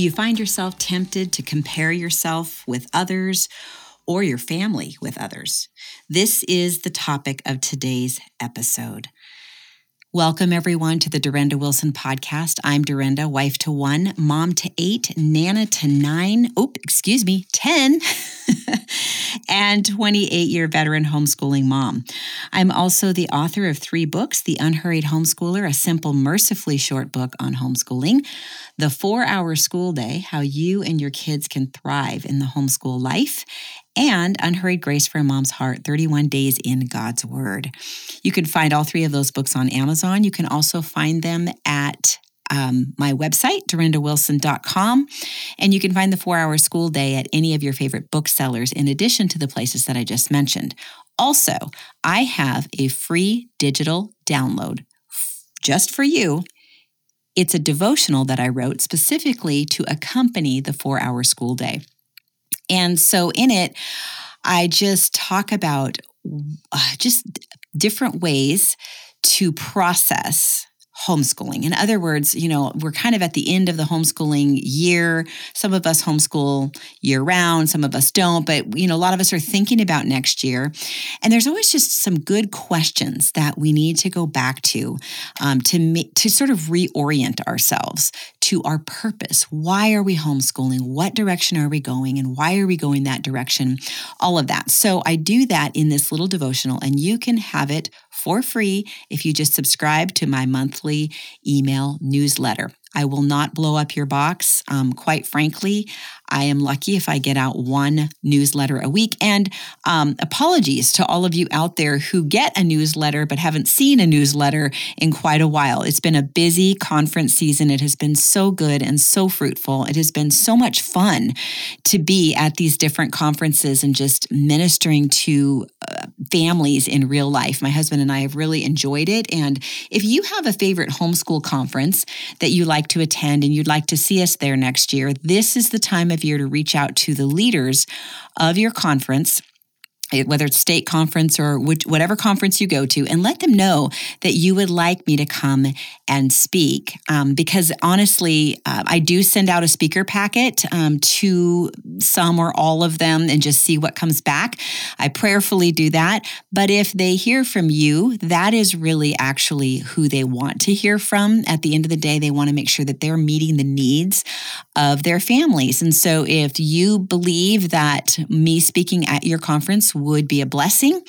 Do you find yourself tempted to compare yourself with others or your family with others? This is the topic of today's episode. Welcome, everyone, to the Durenda Wilson podcast. I'm Durenda, wife to one, mom to eight, nana to nine, oh, excuse me, 10, and 28 year veteran homeschooling mom. I'm also the author of three books The Unhurried Homeschooler, a simple, mercifully short book on homeschooling, The Four Hour School Day How You and Your Kids Can Thrive in the Homeschool Life, and Unhurried Grace for a Mom's Heart 31 Days in God's Word. You can find all three of those books on Amazon. You can also find them at um, my website, durendawilson.com. And you can find the four hour school day at any of your favorite booksellers, in addition to the places that I just mentioned. Also, I have a free digital download just for you. It's a devotional that I wrote specifically to accompany the four hour school day. And so in it, I just talk about uh, just different ways to process homeschooling. In other words, you know, we're kind of at the end of the homeschooling year. Some of us homeschool year round, some of us don't, but you know, a lot of us are thinking about next year. And there's always just some good questions that we need to go back to um, to to sort of reorient ourselves to our purpose. Why are we homeschooling? What direction are we going? And why are we going that direction? All of that. So I do that in this little devotional, and you can have it for free if you just subscribe to my monthly email newsletter. I will not blow up your box. Um, quite frankly, I am lucky if I get out one newsletter a week. And um, apologies to all of you out there who get a newsletter but haven't seen a newsletter in quite a while. It's been a busy conference season. It has been so good and so fruitful. It has been so much fun to be at these different conferences and just ministering to uh, families in real life. My husband and I have really enjoyed it. And if you have a favorite homeschool conference that you like to attend and you'd like to see us there next year, this is the time of of year to reach out to the leaders of your conference whether it's state conference or whatever conference you go to, and let them know that you would like me to come and speak. Um, because honestly, uh, I do send out a speaker packet um, to some or all of them and just see what comes back. I prayerfully do that. But if they hear from you, that is really actually who they want to hear from. At the end of the day, they want to make sure that they're meeting the needs of their families. And so if you believe that me speaking at your conference would be a blessing,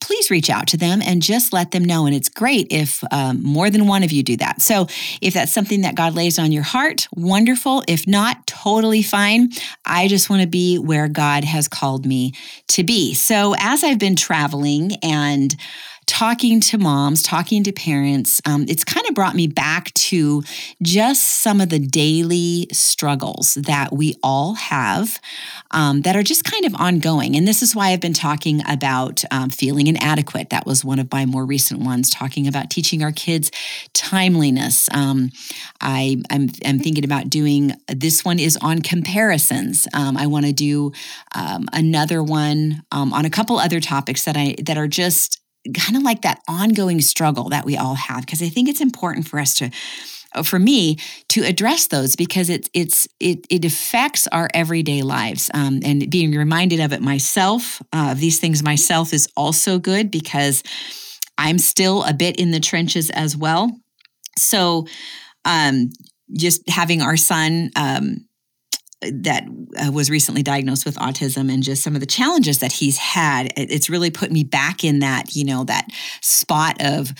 please reach out to them and just let them know. And it's great if um, more than one of you do that. So if that's something that God lays on your heart, wonderful. If not, totally fine. I just want to be where God has called me to be. So as I've been traveling and talking to moms, talking to parents, um, it's kind of brought me back to just some of the daily struggles that we all have um, that are just kind of ongoing. And this is why I've been talking about um, feeling inadequate. That was one of my more recent ones, talking about teaching our kids timeliness. Um, I, am thinking about doing this one is on comparisons. Um, I want to do um, another one on a couple other topics that I that are just kind of like that ongoing struggle that we all have because i think it's important for us to uh, for me to address those because it's it's it, it affects our everyday lives um, and being reminded of it myself uh, of these things myself is also good because i'm still a bit in the trenches as well. So um, just having our son um, that uh, was recently diagnosed with autism and just some of the challenges that he's had it's really put me back in that you know that spot of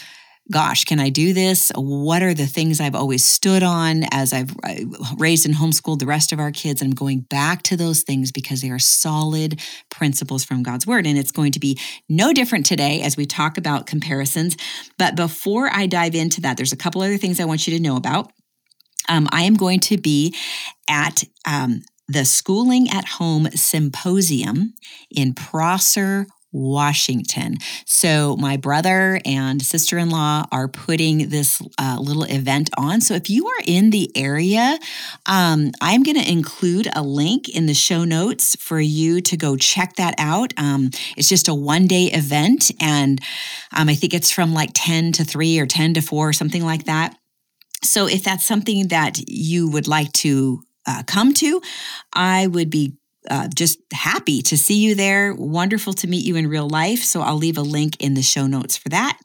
gosh can i do this? What are the things i've always stood on as i've uh, raised and homeschooled the rest of our kids? And i'm going back to those things because they are solid principles from god's word and it's going to be no different today as we talk about comparisons. But before i dive into that there's a couple other things i want you to know about um, I am going to be at um, the Schooling at Home Symposium in Prosser, Washington. So, my brother and sister in law are putting this uh, little event on. So, if you are in the area, um, I'm going to include a link in the show notes for you to go check that out. Um, it's just a one day event, and um, I think it's from like 10 to 3 or 10 to 4, or something like that. So if that's something that you would like to uh, come to, I would be uh, just happy to see you there. Wonderful to meet you in real life. So I'll leave a link in the show notes for that.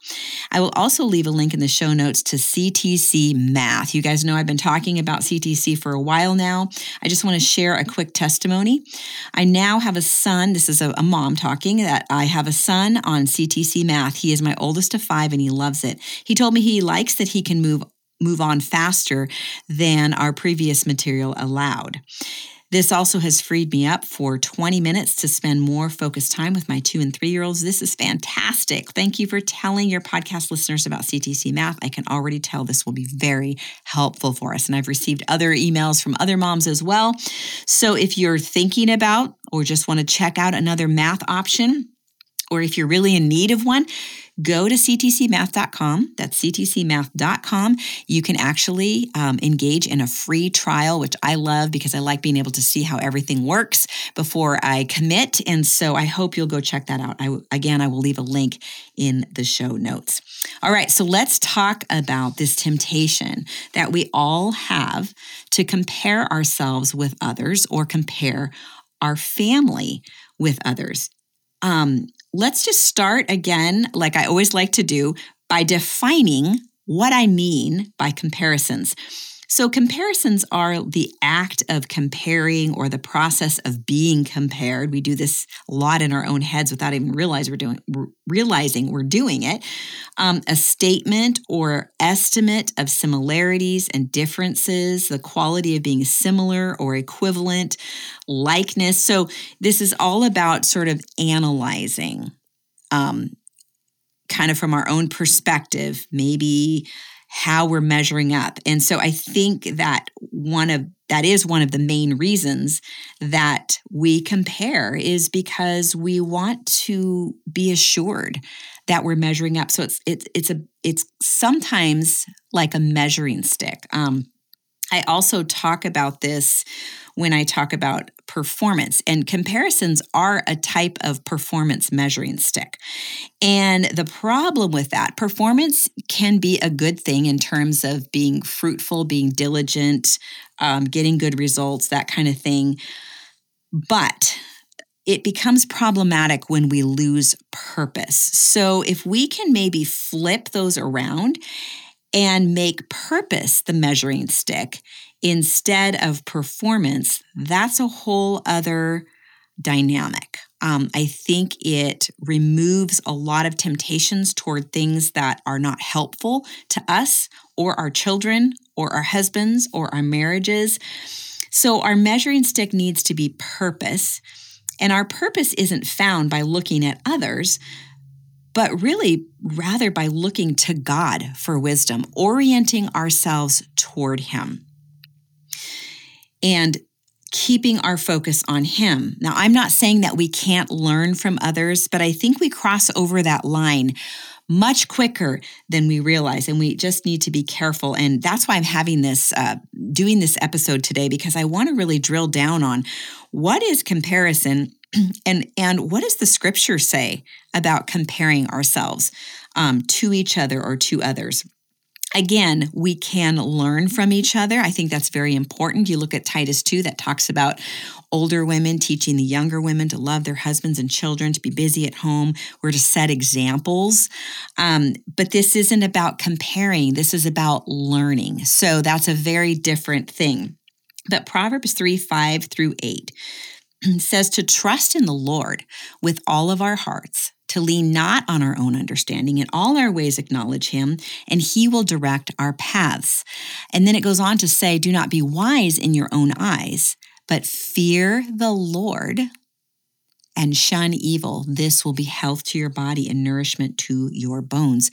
I will also leave a link in the show notes to CTC Math. You guys know I've been talking about CTC for a while now. I just want to share a quick testimony. I now have a son. This is a, a mom talking that I have a son on CTC Math. He is my oldest of five and he loves it. He told me he likes that he can move move on faster than our previous material allowed. This also has freed me up for 20 minutes to spend more focused time with my two and three year olds. This is fantastic. Thank you for telling your podcast listeners about CTC Math. I can already tell this will be very helpful for us. And I've received other emails from other moms as well. So if you're thinking about or just want to check out another math option, or if you're really in need of one, go to ctcmath.com. That's ctcmath.com. You can actually um, engage in a free trial, which I love because I like being able to see how everything works before I commit. And so I hope you'll go check that out. I, again, I will leave a link in the show notes. All right, so let's talk about this temptation that we all have to compare ourselves with others or compare our family with others. Um, let's just start again, like I always like to do, by defining what I mean by comparisons. So, comparisons are the act of comparing or the process of being compared. We do this a lot in our own heads without even realize we're doing, realizing we're doing it. Um, a statement or estimate of similarities and differences, the quality of being similar or equivalent, likeness. So, this is all about sort of analyzing. Um, kind of from our own perspective, maybe how we're measuring up. And so I think that one of that is one of the main reasons that we compare is because we want to be assured that we're measuring up. So it's it's it's a it's sometimes like a measuring stick. Um, I also talk about this when I talk about performance, and comparisons are a type of performance measuring stick. And the problem with that, performance can be a good thing in terms of being fruitful, being diligent, um, getting good results, that kind of thing. But it becomes problematic when we lose purpose. So, if we can maybe flip those around and make purpose the measuring stick instead of performance, that's a whole other dynamic. Um, I think it removes a lot of temptations toward things that are not helpful to us or our children or our husbands or our marriages. So, our measuring stick needs to be purpose. And our purpose isn't found by looking at others, but really rather by looking to God for wisdom, orienting ourselves toward Him and keeping our focus on Him. Now, I'm not saying that we can't learn from others, but I think we cross over that line much quicker than we realize and we just need to be careful and that's why i'm having this uh, doing this episode today because i want to really drill down on what is comparison and and what does the scripture say about comparing ourselves um, to each other or to others Again, we can learn from each other. I think that's very important. You look at Titus 2 that talks about older women teaching the younger women to love their husbands and children, to be busy at home. We're to set examples. Um, but this isn't about comparing, this is about learning. So that's a very different thing. But Proverbs 3 5 through 8 says to trust in the Lord with all of our hearts, to lean not on our own understanding, in all our ways acknowledge him, and he will direct our paths. And then it goes on to say, Do not be wise in your own eyes, but fear the Lord and shun evil. This will be health to your body and nourishment to your bones.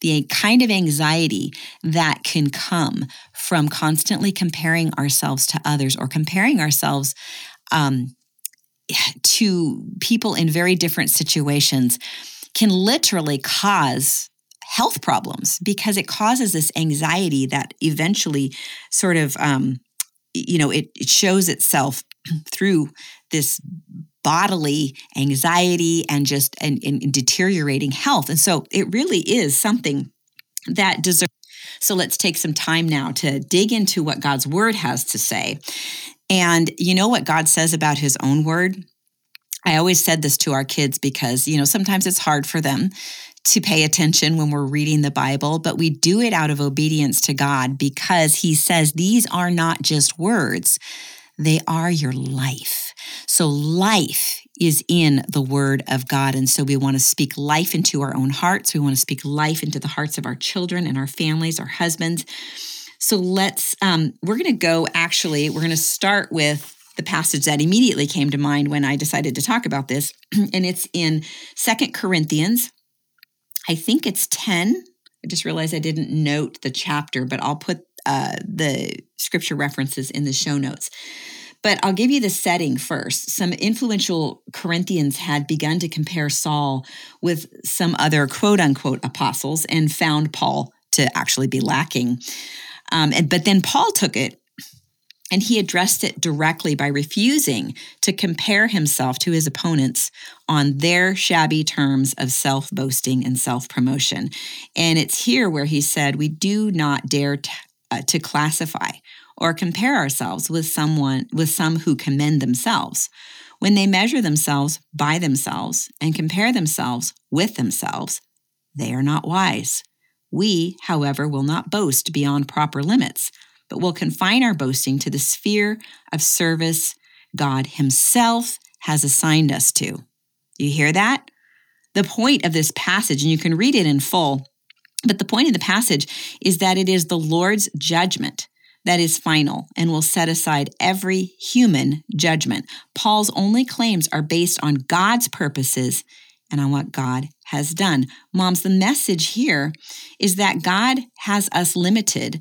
The kind of anxiety that can come from constantly comparing ourselves to others or comparing ourselves um, to people in very different situations can literally cause health problems because it causes this anxiety that eventually sort of um, you know it, it shows itself through this bodily anxiety and just and, and deteriorating health and so it really is something that deserves So let's take some time now to dig into what God's word has to say. And you know what God says about his own word? I always said this to our kids because, you know, sometimes it's hard for them to pay attention when we're reading the Bible, but we do it out of obedience to God because He says these are not just words, they are your life. So, life is in the Word of God. And so, we want to speak life into our own hearts. We want to speak life into the hearts of our children and our families, our husbands. So, let's, um, we're going to go actually, we're going to start with the passage that immediately came to mind when I decided to talk about this. and it's in Second Corinthians. I think it's 10. I just realized I didn't note the chapter, but I'll put uh, the scripture references in the show notes. But I'll give you the setting first. Some influential Corinthians had begun to compare Saul with some other quote unquote apostles and found Paul to actually be lacking. Um, and, but then Paul took it and he addressed it directly by refusing to compare himself to his opponents on their shabby terms of self boasting and self promotion. And it's here where he said, We do not dare t- uh, to classify or compare ourselves with someone with some who commend themselves when they measure themselves by themselves and compare themselves with themselves they are not wise we however will not boast beyond proper limits but will confine our boasting to the sphere of service God Himself has assigned us to. You hear that? The point of this passage, and you can read it in full, but the point of the passage is that it is the Lord's judgment that is final and will set aside every human judgment. Paul's only claims are based on God's purposes and on what God has done. Moms, the message here is that God has us limited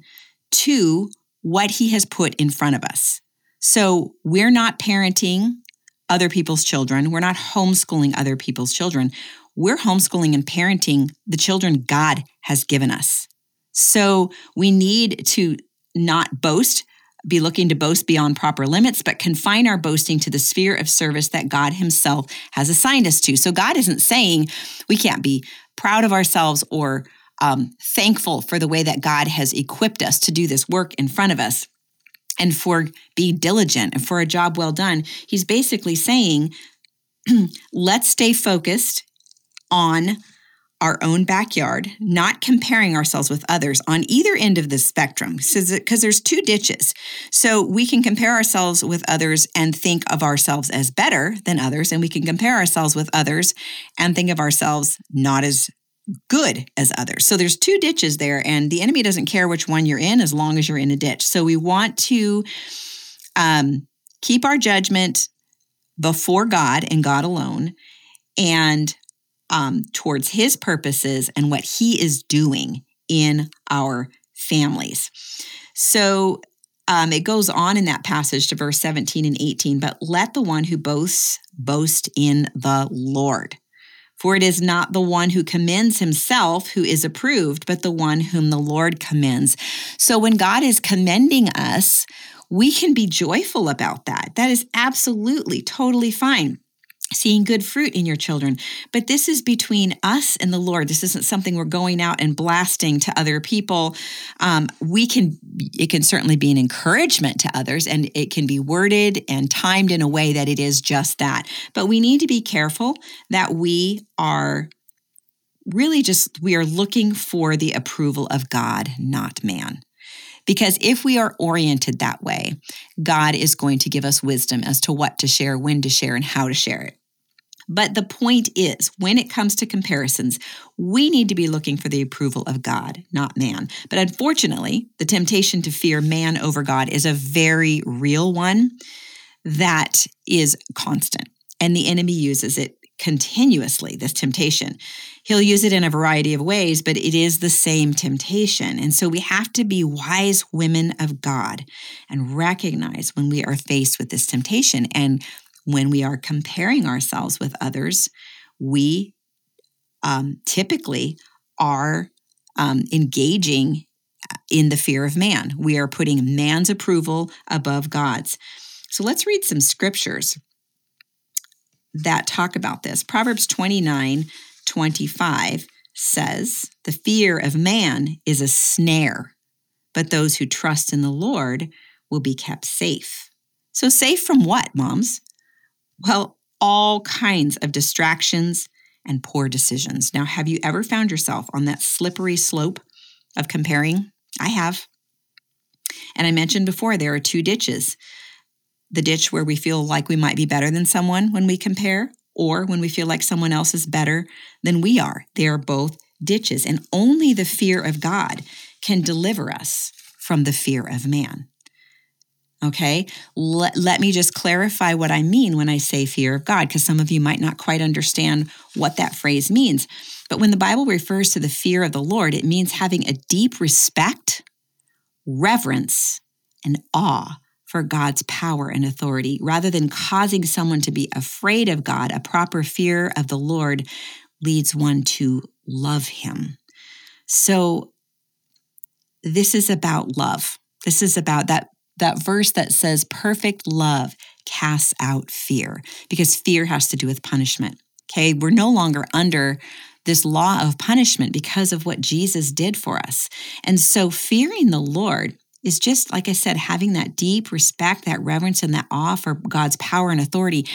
to what he has put in front of us. So we're not parenting other people's children. We're not homeschooling other people's children. We're homeschooling and parenting the children God has given us. So we need to not boast, be looking to boast beyond proper limits, but confine our boasting to the sphere of service that God Himself has assigned us to. So God isn't saying we can't be proud of ourselves or um, thankful for the way that God has equipped us to do this work in front of us and for being diligent and for a job well done. He's basically saying, let's stay focused on our own backyard, not comparing ourselves with others on either end of the spectrum. Because there's two ditches. So we can compare ourselves with others and think of ourselves as better than others, and we can compare ourselves with others and think of ourselves not as good as others. So there's two ditches there, and the enemy doesn't care which one you're in as long as you're in a ditch. So we want to um, keep our judgment before God and God alone, and um, towards His purposes and what He is doing in our families. So um, it goes on in that passage to verse 17 and 18, but let the one who boasts boast in the Lord. For it is not the one who commends himself who is approved, but the one whom the Lord commends. So when God is commending us, we can be joyful about that. That is absolutely totally fine seeing good fruit in your children. But this is between us and the Lord. This isn't something we're going out and blasting to other people. Um, we can, it can certainly be an encouragement to others, and it can be worded and timed in a way that it is just that. But we need to be careful that we are really just, we are looking for the approval of God, not man. Because if we are oriented that way, God is going to give us wisdom as to what to share, when to share, and how to share it. But the point is, when it comes to comparisons, we need to be looking for the approval of God, not man. But unfortunately, the temptation to fear man over God is a very real one that is constant. And the enemy uses it continuously, this temptation. He'll use it in a variety of ways, but it is the same temptation. And so we have to be wise women of God and recognize when we are faced with this temptation. And when we are comparing ourselves with others, we um, typically are um, engaging in the fear of man. We are putting man's approval above God's. So let's read some scriptures that talk about this. Proverbs 29 25 says, The fear of man is a snare but those who trust in the Lord will be kept safe. So, safe from what, moms? Well, all kinds of distractions and poor decisions. Now, have you ever found yourself on that slippery slope of comparing? I have. And I mentioned before, there are two ditches the ditch where we feel like we might be better than someone when we compare, or when we feel like someone else is better than we are. They are both ditches, and only the fear of God can deliver us from the fear of man. Okay, let, let me just clarify what I mean when I say fear of God, because some of you might not quite understand what that phrase means. But when the Bible refers to the fear of the Lord, it means having a deep respect, reverence, and awe for God's power and authority. Rather than causing someone to be afraid of God, a proper fear of the Lord leads one to love Him. So, this is about love. This is about that, that verse that says, perfect love casts out fear, because fear has to do with punishment. Okay, we're no longer under this law of punishment because of what Jesus did for us. And so, fearing the Lord is just, like I said, having that deep respect, that reverence, and that awe for God's power and authority.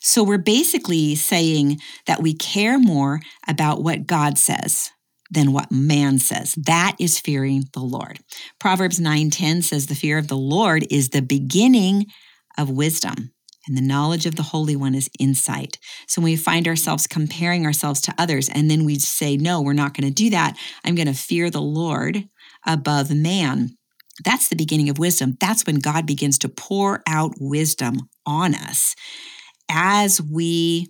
So we're basically saying that we care more about what God says than what man says. That is fearing the Lord. Proverbs 9:10 says the fear of the Lord is the beginning of wisdom. And the knowledge of the Holy One is insight. So when we find ourselves comparing ourselves to others, and then we say, No, we're not going to do that. I'm going to fear the Lord above man. That's the beginning of wisdom. That's when God begins to pour out wisdom on us as we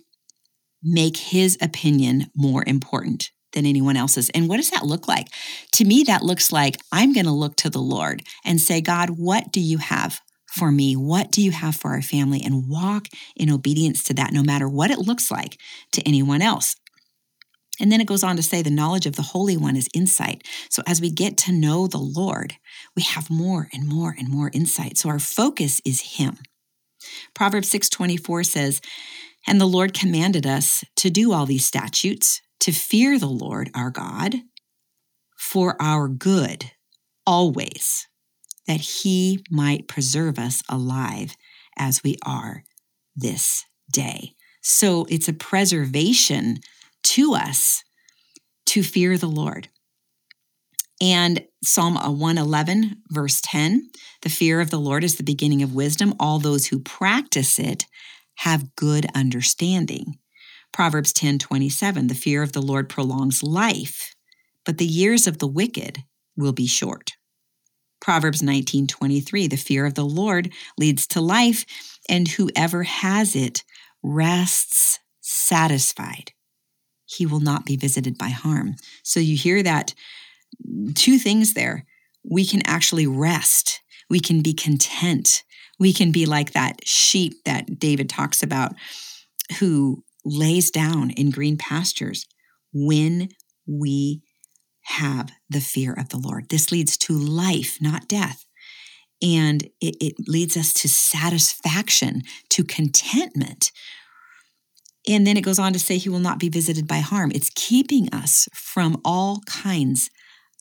make his opinion more important than anyone else's. And what does that look like? To me, that looks like I'm going to look to the Lord and say, God, what do you have for me? What do you have for our family? And walk in obedience to that, no matter what it looks like to anyone else. And then it goes on to say the knowledge of the Holy One is insight. So as we get to know the Lord, we have more and more and more insight. So our focus is Him. Proverbs 6:24 says, "And the Lord commanded us to do all these statutes, to fear the Lord our God for our good always, that he might preserve us alive as we are this day." So it's a preservation to us to fear the Lord. And Psalm uh, 111, verse 10 the fear of the Lord is the beginning of wisdom. All those who practice it have good understanding. Proverbs 10 27 the fear of the Lord prolongs life, but the years of the wicked will be short. Proverbs 19 23 the fear of the Lord leads to life, and whoever has it rests satisfied he will not be visited by harm. So you hear that two things there. We can actually rest, we can be content, we can be like that sheep that David talks about who lays down in green pastures when we have the fear of the Lord. This leads to life, not death. And it, it leads us to satisfaction, to contentment, and then it goes on to say, He will not be visited by harm. It's keeping us from all kinds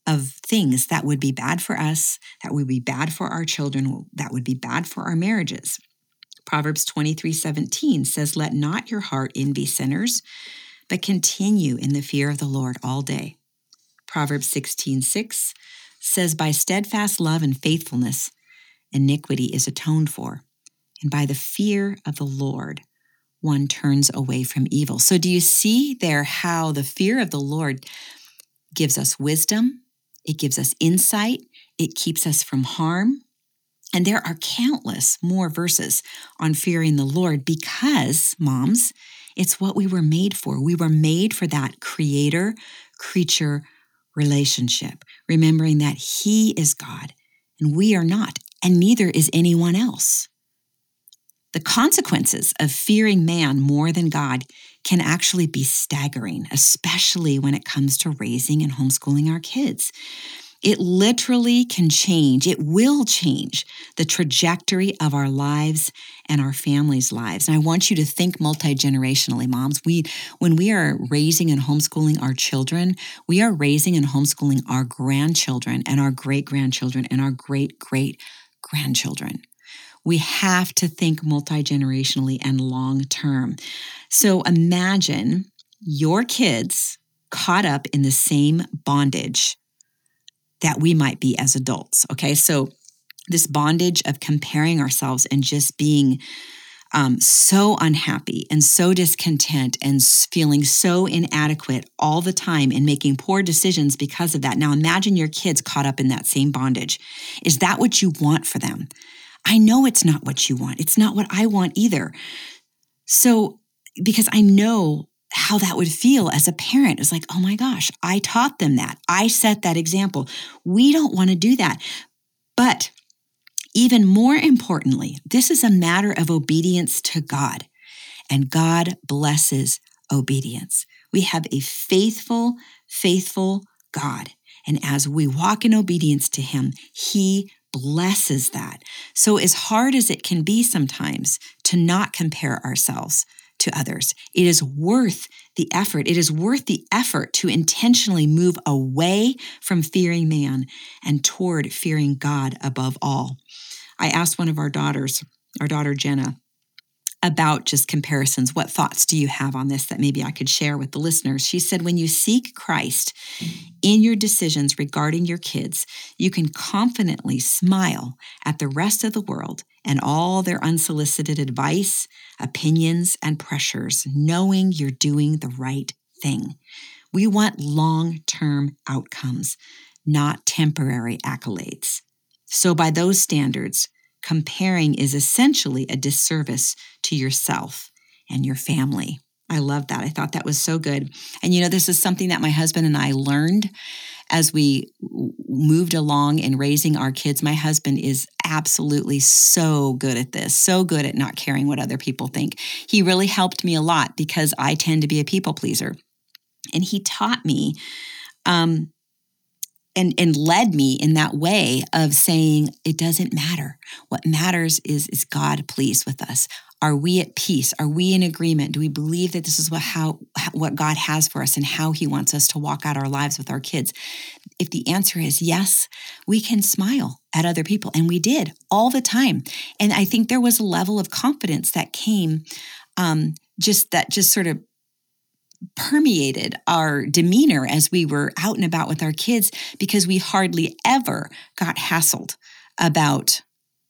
of things that would be bad for us, that would be bad for our children, that would be bad for our marriages. Proverbs 23 17 says, Let not your heart envy sinners, but continue in the fear of the Lord all day. Proverbs 16 6 says, By steadfast love and faithfulness, iniquity is atoned for, and by the fear of the Lord, one turns away from evil. So, do you see there how the fear of the Lord gives us wisdom? It gives us insight. It keeps us from harm. And there are countless more verses on fearing the Lord because, moms, it's what we were made for. We were made for that creator creature relationship, remembering that He is God and we are not, and neither is anyone else. The consequences of fearing man more than God can actually be staggering, especially when it comes to raising and homeschooling our kids. It literally can change, it will change the trajectory of our lives and our families' lives. And I want you to think multi generationally, moms. We, when we are raising and homeschooling our children, we are raising and homeschooling our grandchildren and our great grandchildren and our great great grandchildren. We have to think multi generationally and long term. So imagine your kids caught up in the same bondage that we might be as adults. Okay. So, this bondage of comparing ourselves and just being um, so unhappy and so discontent and feeling so inadequate all the time and making poor decisions because of that. Now, imagine your kids caught up in that same bondage. Is that what you want for them? I know it's not what you want. It's not what I want either. So, because I know how that would feel as a parent is like, oh my gosh, I taught them that. I set that example. We don't want to do that. But even more importantly, this is a matter of obedience to God, and God blesses obedience. We have a faithful, faithful God. And as we walk in obedience to Him, He blesses that. So, as hard as it can be sometimes to not compare ourselves, to others. It is worth the effort. It is worth the effort to intentionally move away from fearing man and toward fearing God above all. I asked one of our daughters, our daughter Jenna, about just comparisons. What thoughts do you have on this that maybe I could share with the listeners? She said, when you seek Christ in your decisions regarding your kids, you can confidently smile at the rest of the world and all their unsolicited advice, opinions, and pressures, knowing you're doing the right thing. We want long term outcomes, not temporary accolades. So, by those standards, comparing is essentially a disservice to yourself and your family. I love that. I thought that was so good. And you know, this is something that my husband and I learned as we moved along in raising our kids. My husband is absolutely so good at this, so good at not caring what other people think. He really helped me a lot because I tend to be a people pleaser. And he taught me um, and and led me in that way of saying it doesn't matter. What matters is is god pleased with us. Are we at peace? Are we in agreement? Do we believe that this is what how what god has for us and how he wants us to walk out our lives with our kids? If the answer is yes we can smile at other people and we did all the time. And i think there was a level of confidence that came um, just that just sort of permeated our demeanor as we were out and about with our kids because we hardly ever got hassled about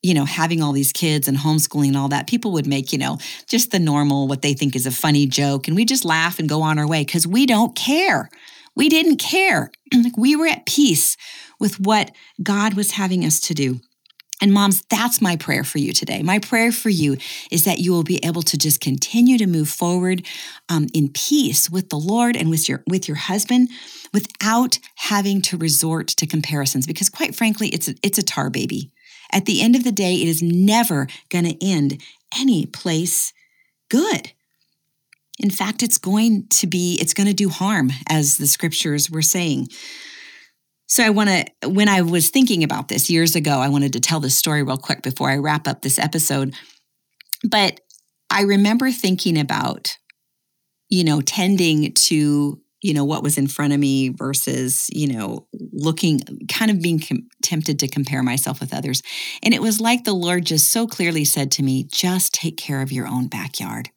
you know having all these kids and homeschooling and all that. People would make you know just the normal what they think is a funny joke and we just laugh and go on our way because we don't care. We didn't care. We were at peace with what god was having us to do and moms, that's my prayer for you today. My prayer for you is that you will be able to just continue to move forward um, in peace with the Lord and with your with your husband, without having to resort to comparisons. Because quite frankly, it's a, it's a tar baby. At the end of the day, it is never going to end any place good. In fact, it's going to be it's going to do harm, as the scriptures were saying. So I want to, when I was thinking about this years ago, I wanted to tell this story real quick before I wrap up this episode. But I remember thinking about, you know, tending to, you know, what was in front of me versus, you know, looking, kind of being com- tempted to compare myself with others. And it was like the Lord just so clearly said to me, just take care of your own backyard.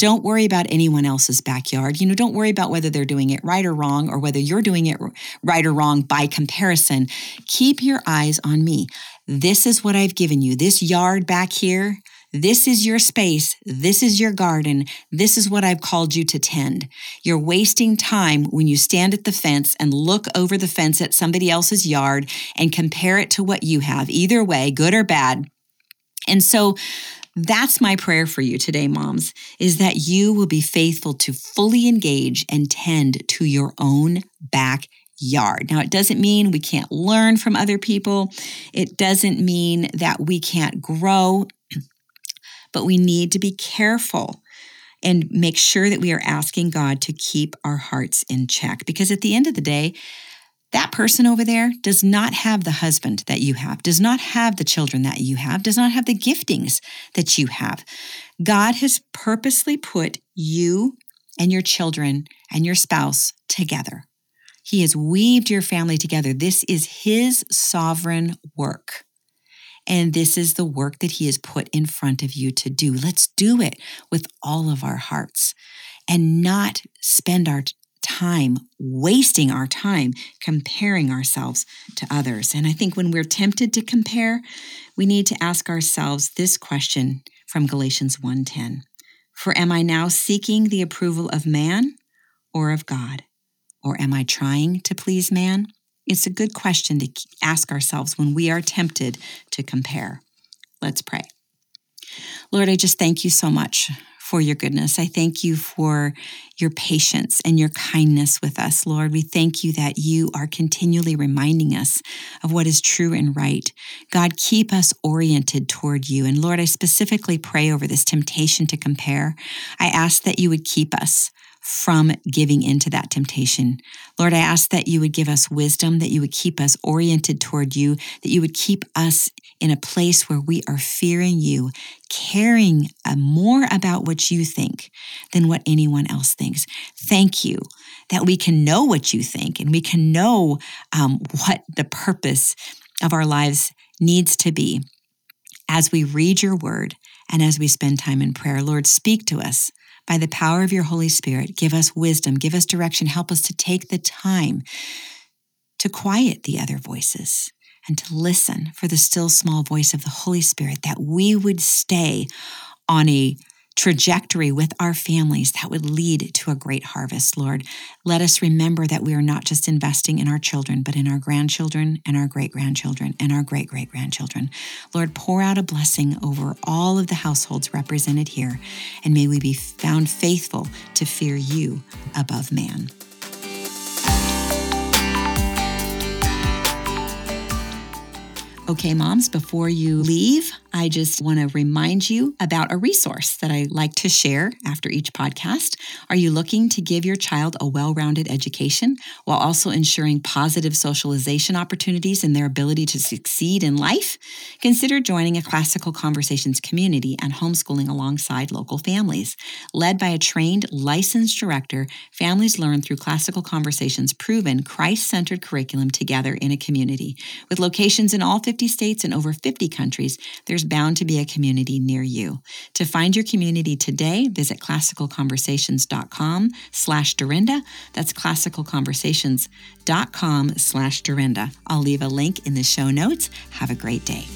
Don't worry about anyone else's backyard. You know, don't worry about whether they're doing it right or wrong or whether you're doing it right or wrong by comparison. Keep your eyes on me. This is what I've given you. This yard back here, this is your space. This is your garden. This is what I've called you to tend. You're wasting time when you stand at the fence and look over the fence at somebody else's yard and compare it to what you have, either way, good or bad. And so that's my prayer for you today, moms, is that you will be faithful to fully engage and tend to your own backyard. Now, it doesn't mean we can't learn from other people. It doesn't mean that we can't grow, but we need to be careful and make sure that we are asking God to keep our hearts in check. Because at the end of the day, That person over there does not have the husband that you have, does not have the children that you have, does not have the giftings that you have. God has purposely put you and your children and your spouse together. He has weaved your family together. This is His sovereign work. And this is the work that He has put in front of you to do. Let's do it with all of our hearts and not spend our time wasting our time comparing ourselves to others. And I think when we're tempted to compare, we need to ask ourselves this question from Galatians 1:10. For am I now seeking the approval of man or of God? Or am I trying to please man? It's a good question to ask ourselves when we are tempted to compare. Let's pray. Lord, I just thank you so much for your goodness. I thank you for your patience and your kindness with us, Lord. We thank you that you are continually reminding us of what is true and right. God, keep us oriented toward you. And Lord, I specifically pray over this temptation to compare. I ask that you would keep us from giving into that temptation. Lord, I ask that you would give us wisdom, that you would keep us oriented toward you, that you would keep us in a place where we are fearing you, caring uh, more about what you think than what anyone else thinks. Thank you that we can know what you think and we can know um, what the purpose of our lives needs to be as we read your word and as we spend time in prayer. Lord, speak to us by the power of your Holy Spirit. Give us wisdom, give us direction, help us to take the time to quiet the other voices and to listen for the still small voice of the Holy Spirit, that we would stay on a trajectory with our families that would lead to a great harvest, Lord. Let us remember that we are not just investing in our children, but in our grandchildren and our great grandchildren and our great great grandchildren. Lord, pour out a blessing over all of the households represented here, and may we be found faithful to fear you above man. Okay, moms, before you leave, I just want to remind you about a resource that I like to share after each podcast. Are you looking to give your child a well rounded education while also ensuring positive socialization opportunities and their ability to succeed in life? Consider joining a Classical Conversations community and homeschooling alongside local families. Led by a trained, licensed director, families learn through Classical Conversations' proven Christ centered curriculum together in a community. With locations in all 50 states and over 50 countries, there's there's bound to be a community near you. To find your community today, visit classicalconversations.com slash Durenda. That's classicalconversations.com slash Durenda. I'll leave a link in the show notes. Have a great day.